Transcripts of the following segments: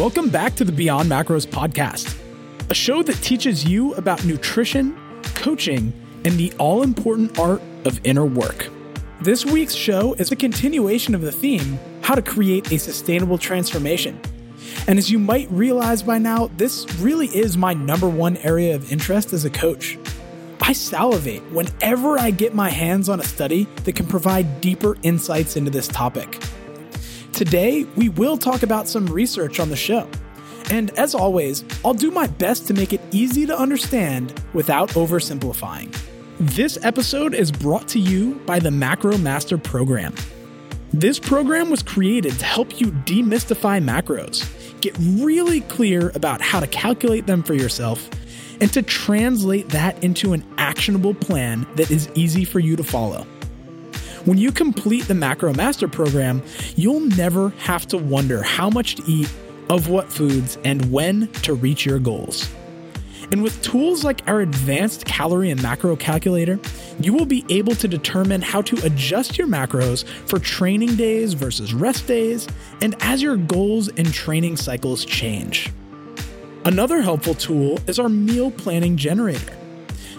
Welcome back to the Beyond Macros podcast, a show that teaches you about nutrition, coaching, and the all important art of inner work. This week's show is a continuation of the theme how to create a sustainable transformation. And as you might realize by now, this really is my number one area of interest as a coach. I salivate whenever I get my hands on a study that can provide deeper insights into this topic. Today, we will talk about some research on the show. And as always, I'll do my best to make it easy to understand without oversimplifying. This episode is brought to you by the Macro Master Program. This program was created to help you demystify macros, get really clear about how to calculate them for yourself, and to translate that into an actionable plan that is easy for you to follow. When you complete the Macro Master program, you'll never have to wonder how much to eat, of what foods, and when to reach your goals. And with tools like our advanced calorie and macro calculator, you will be able to determine how to adjust your macros for training days versus rest days, and as your goals and training cycles change. Another helpful tool is our meal planning generator.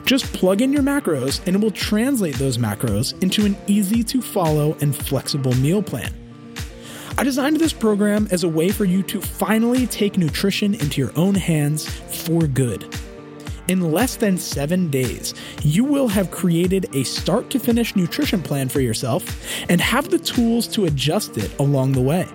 Just plug in your macros and it will translate those macros into an easy to follow and flexible meal plan. I designed this program as a way for you to finally take nutrition into your own hands for good. In less than seven days, you will have created a start to finish nutrition plan for yourself and have the tools to adjust it along the way.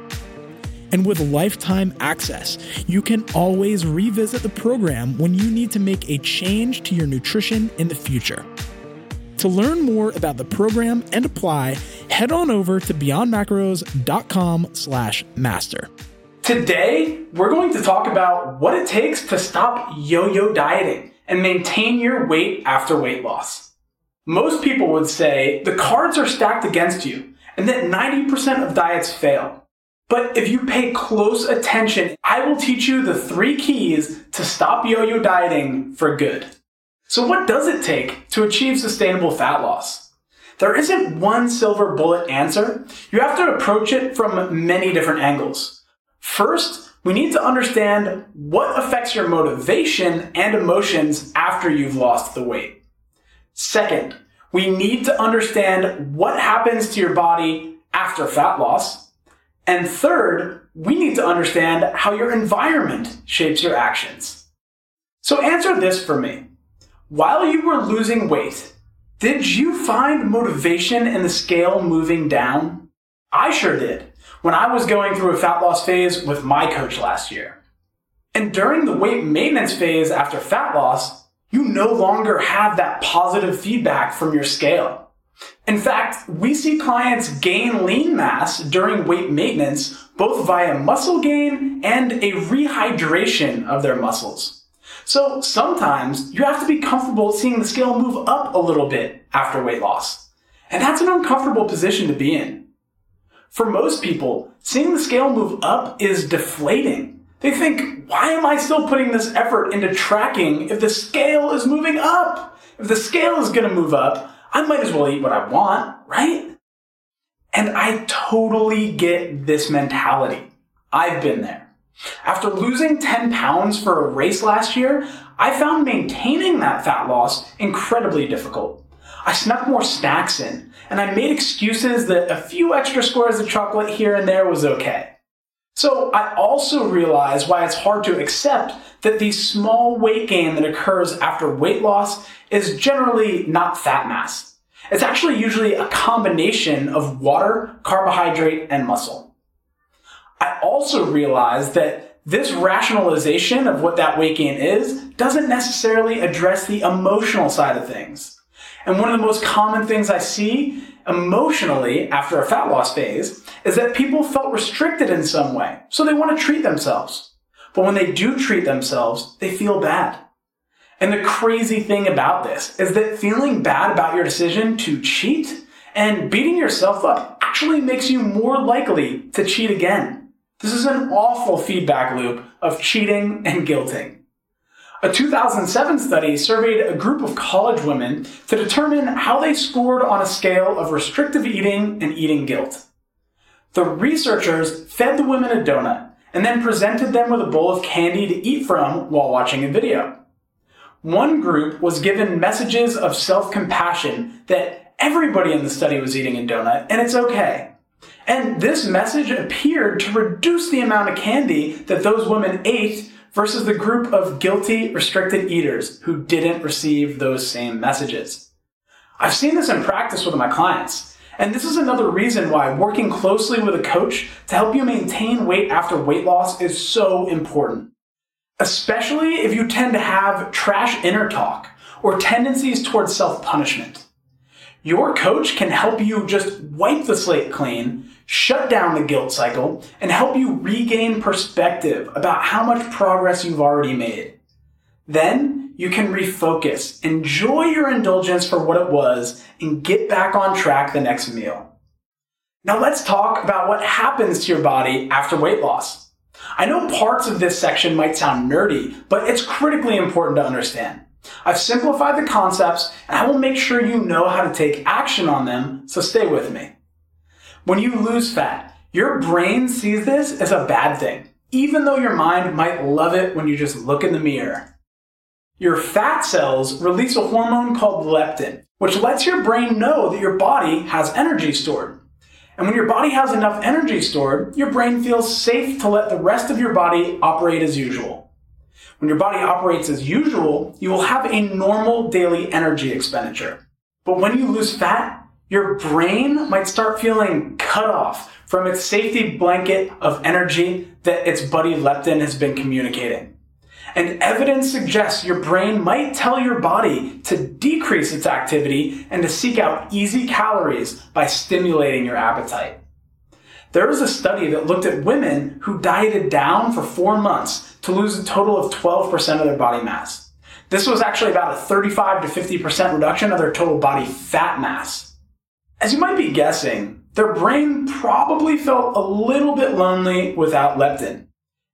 And with lifetime access, you can always revisit the program when you need to make a change to your nutrition in the future. To learn more about the program and apply, head on over to beyondmacros.com slash master. Today, we're going to talk about what it takes to stop yo-yo dieting and maintain your weight after weight loss. Most people would say the cards are stacked against you and that 90% of diets fail. But if you pay close attention, I will teach you the three keys to stop yo-yo dieting for good. So what does it take to achieve sustainable fat loss? There isn't one silver bullet answer. You have to approach it from many different angles. First, we need to understand what affects your motivation and emotions after you've lost the weight. Second, we need to understand what happens to your body after fat loss. And third, we need to understand how your environment shapes your actions. So answer this for me. While you were losing weight, did you find motivation in the scale moving down? I sure did when I was going through a fat loss phase with my coach last year. And during the weight maintenance phase after fat loss, you no longer have that positive feedback from your scale. In fact, we see clients gain lean mass during weight maintenance both via muscle gain and a rehydration of their muscles. So sometimes you have to be comfortable seeing the scale move up a little bit after weight loss. And that's an uncomfortable position to be in. For most people, seeing the scale move up is deflating. They think, why am I still putting this effort into tracking if the scale is moving up? If the scale is going to move up, I might as well eat what I want, right? And I totally get this mentality. I've been there. After losing 10 pounds for a race last year, I found maintaining that fat loss incredibly difficult. I snuck more snacks in, and I made excuses that a few extra squares of chocolate here and there was okay. So I also realize why it's hard to accept that the small weight gain that occurs after weight loss is generally not fat mass. It's actually usually a combination of water, carbohydrate, and muscle. I also realize that this rationalization of what that weight gain is doesn't necessarily address the emotional side of things. And one of the most common things I see emotionally after a fat loss phase is that people felt restricted in some way, so they want to treat themselves. But when they do treat themselves, they feel bad. And the crazy thing about this is that feeling bad about your decision to cheat and beating yourself up actually makes you more likely to cheat again. This is an awful feedback loop of cheating and guilting. A 2007 study surveyed a group of college women to determine how they scored on a scale of restrictive eating and eating guilt. The researchers fed the women a donut and then presented them with a bowl of candy to eat from while watching a video. One group was given messages of self compassion that everybody in the study was eating a donut and it's okay. And this message appeared to reduce the amount of candy that those women ate versus the group of guilty, restricted eaters who didn't receive those same messages. I've seen this in practice with my clients. And this is another reason why working closely with a coach to help you maintain weight after weight loss is so important. Especially if you tend to have trash inner talk or tendencies towards self punishment. Your coach can help you just wipe the slate clean, shut down the guilt cycle, and help you regain perspective about how much progress you've already made. Then you can refocus, enjoy your indulgence for what it was, and get back on track the next meal. Now let's talk about what happens to your body after weight loss. I know parts of this section might sound nerdy, but it's critically important to understand. I've simplified the concepts and I will make sure you know how to take action on them, so stay with me. When you lose fat, your brain sees this as a bad thing, even though your mind might love it when you just look in the mirror. Your fat cells release a hormone called leptin, which lets your brain know that your body has energy stored. And when your body has enough energy stored, your brain feels safe to let the rest of your body operate as usual. When your body operates as usual, you will have a normal daily energy expenditure. But when you lose fat, your brain might start feeling cut off from its safety blanket of energy that its buddy leptin has been communicating. And evidence suggests your brain might tell your body to decrease its activity and to seek out easy calories by stimulating your appetite. There was a study that looked at women who dieted down for four months to lose a total of 12% of their body mass. This was actually about a 35 to 50% reduction of their total body fat mass. As you might be guessing, their brain probably felt a little bit lonely without leptin.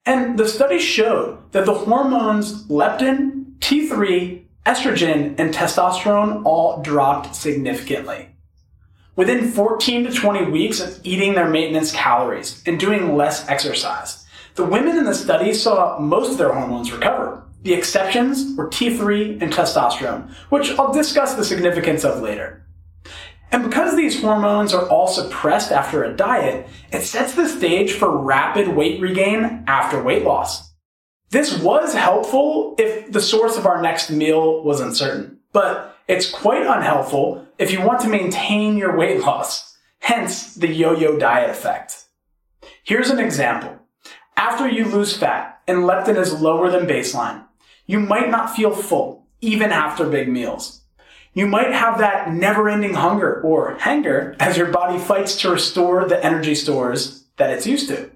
And the study showed that the hormones leptin, T3, estrogen, and testosterone all dropped significantly. Within 14 to 20 weeks of eating their maintenance calories and doing less exercise, the women in the study saw most of their hormones recover. The exceptions were T3 and testosterone, which I'll discuss the significance of later. And because these hormones are all suppressed after a diet, it sets the stage for rapid weight regain after weight loss. This was helpful if the source of our next meal was uncertain, but it's quite unhelpful if you want to maintain your weight loss, hence the yo-yo diet effect. Here's an example. After you lose fat and leptin is lower than baseline, you might not feel full, even after big meals. You might have that never ending hunger or hanger as your body fights to restore the energy stores that it's used to.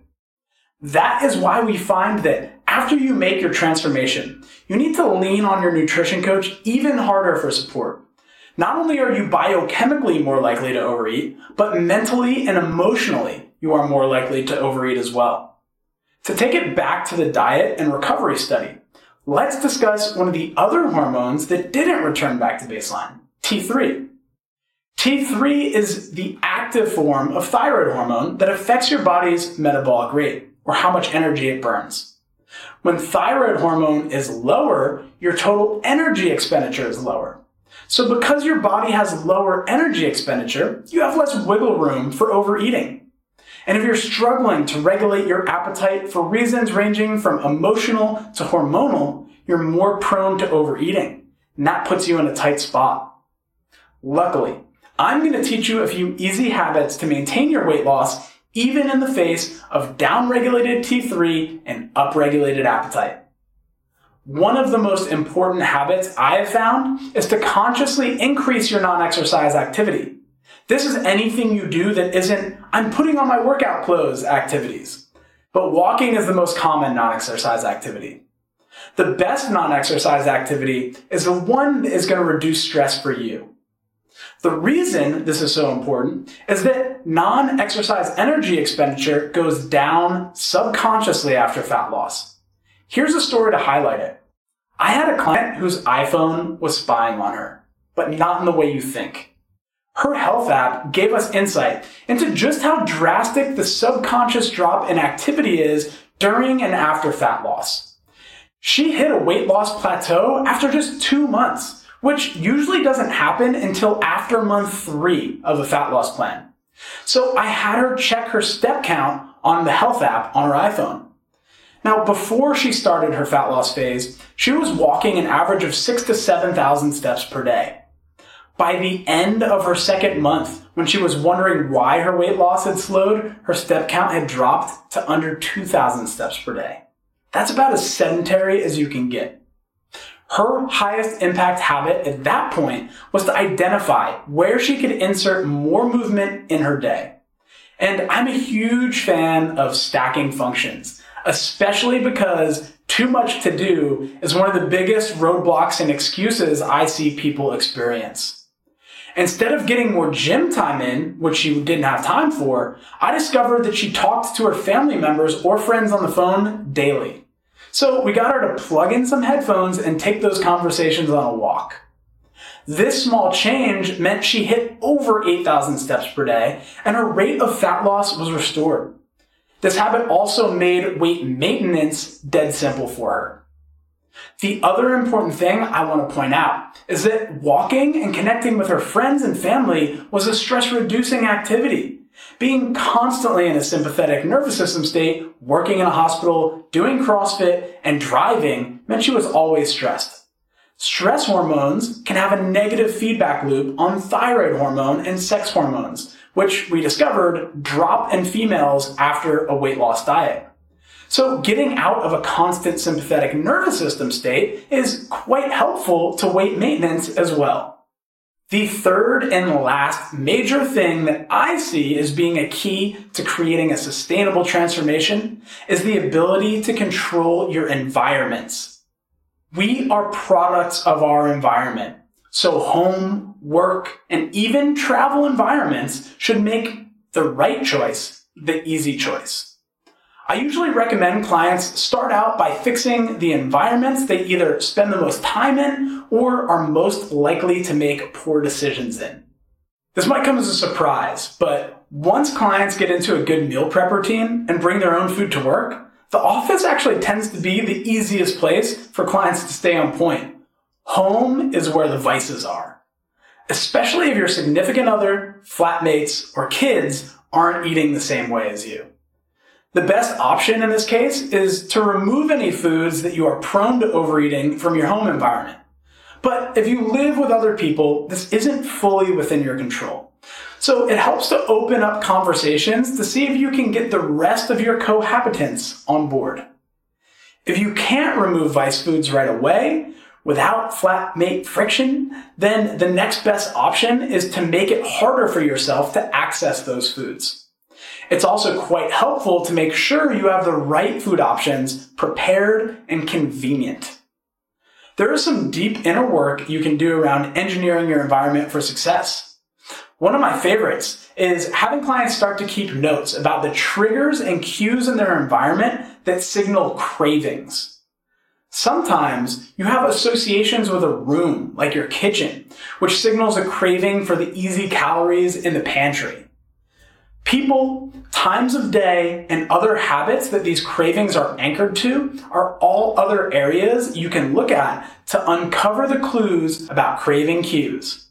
That is why we find that after you make your transformation, you need to lean on your nutrition coach even harder for support. Not only are you biochemically more likely to overeat, but mentally and emotionally, you are more likely to overeat as well. To take it back to the diet and recovery study, let's discuss one of the other hormones that didn't return back to baseline, T3. T3 is the active form of thyroid hormone that affects your body's metabolic rate, or how much energy it burns. When thyroid hormone is lower, your total energy expenditure is lower. So because your body has lower energy expenditure, you have less wiggle room for overeating. And if you're struggling to regulate your appetite for reasons ranging from emotional to hormonal, you're more prone to overeating. And that puts you in a tight spot. Luckily, I'm going to teach you a few easy habits to maintain your weight loss even in the face of downregulated T3 and upregulated appetite. One of the most important habits I have found is to consciously increase your non-exercise activity. This is anything you do that isn't, I'm putting on my workout clothes activities. But walking is the most common non-exercise activity. The best non-exercise activity is the one that is going to reduce stress for you. The reason this is so important is that non-exercise energy expenditure goes down subconsciously after fat loss. Here's a story to highlight it. I had a client whose iPhone was spying on her, but not in the way you think. Her health app gave us insight into just how drastic the subconscious drop in activity is during and after fat loss. She hit a weight loss plateau after just two months, which usually doesn't happen until after month three of a fat loss plan. So I had her check her step count on the health app on her iPhone. Now, before she started her fat loss phase, she was walking an average of six to 7,000 steps per day. By the end of her second month, when she was wondering why her weight loss had slowed, her step count had dropped to under 2,000 steps per day. That's about as sedentary as you can get. Her highest impact habit at that point was to identify where she could insert more movement in her day. And I'm a huge fan of stacking functions, especially because too much to do is one of the biggest roadblocks and excuses I see people experience. Instead of getting more gym time in, which she didn't have time for, I discovered that she talked to her family members or friends on the phone daily. So we got her to plug in some headphones and take those conversations on a walk. This small change meant she hit over 8,000 steps per day and her rate of fat loss was restored. This habit also made weight maintenance dead simple for her. The other important thing I want to point out is that walking and connecting with her friends and family was a stress reducing activity. Being constantly in a sympathetic nervous system state, working in a hospital, doing CrossFit, and driving meant she was always stressed. Stress hormones can have a negative feedback loop on thyroid hormone and sex hormones, which we discovered drop in females after a weight loss diet. So getting out of a constant sympathetic nervous system state is quite helpful to weight maintenance as well. The third and last major thing that I see as being a key to creating a sustainable transformation is the ability to control your environments. We are products of our environment. So home, work, and even travel environments should make the right choice the easy choice. I usually recommend clients start out by fixing the environments they either spend the most time in or are most likely to make poor decisions in. This might come as a surprise, but once clients get into a good meal prep routine and bring their own food to work, the office actually tends to be the easiest place for clients to stay on point. Home is where the vices are. Especially if your significant other, flatmates, or kids aren't eating the same way as you. The best option in this case is to remove any foods that you are prone to overeating from your home environment. But if you live with other people, this isn't fully within your control. So it helps to open up conversations to see if you can get the rest of your cohabitants on board. If you can't remove vice foods right away, without flatmate friction, then the next best option is to make it harder for yourself to access those foods. It's also quite helpful to make sure you have the right food options prepared and convenient. There is some deep inner work you can do around engineering your environment for success. One of my favorites is having clients start to keep notes about the triggers and cues in their environment that signal cravings. Sometimes you have associations with a room, like your kitchen, which signals a craving for the easy calories in the pantry people, times of day, and other habits that these cravings are anchored to are all other areas you can look at to uncover the clues about craving cues.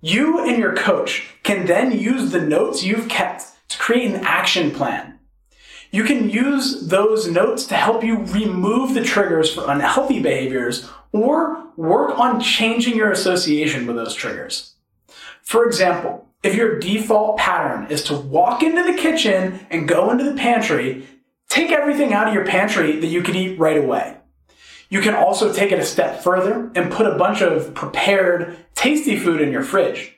You and your coach can then use the notes you've kept to create an action plan. You can use those notes to help you remove the triggers for unhealthy behaviors or work on changing your association with those triggers. For example, if your default pattern is to walk into the kitchen and go into the pantry, take everything out of your pantry that you can eat right away. You can also take it a step further and put a bunch of prepared, tasty food in your fridge.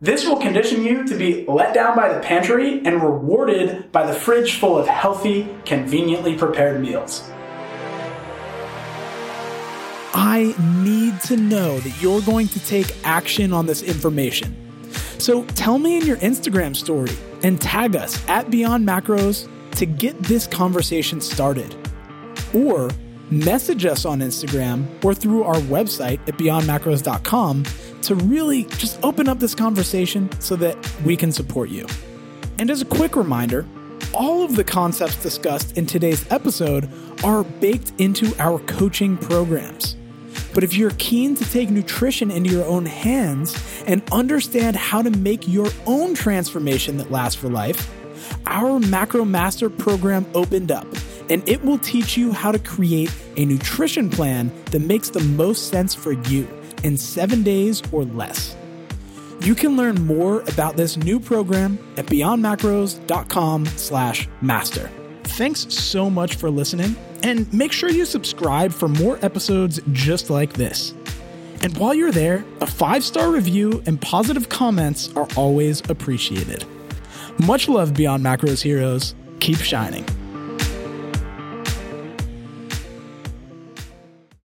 This will condition you to be let down by the pantry and rewarded by the fridge full of healthy, conveniently prepared meals. I need to know that you're going to take action on this information. So tell me in your Instagram story and tag us at Beyond Macros to get this conversation started. Or message us on Instagram or through our website at beyondmacros.com to really just open up this conversation so that we can support you. And as a quick reminder, all of the concepts discussed in today's episode are baked into our coaching programs. But if you're keen to take nutrition into your own hands and understand how to make your own transformation that lasts for life, our Macro Master program opened up and it will teach you how to create a nutrition plan that makes the most sense for you in seven days or less. You can learn more about this new program at beyondmacros.com slash master. Thanks so much for listening, and make sure you subscribe for more episodes just like this. And while you're there, a five star review and positive comments are always appreciated. Much love, Beyond Macros heroes. Keep shining.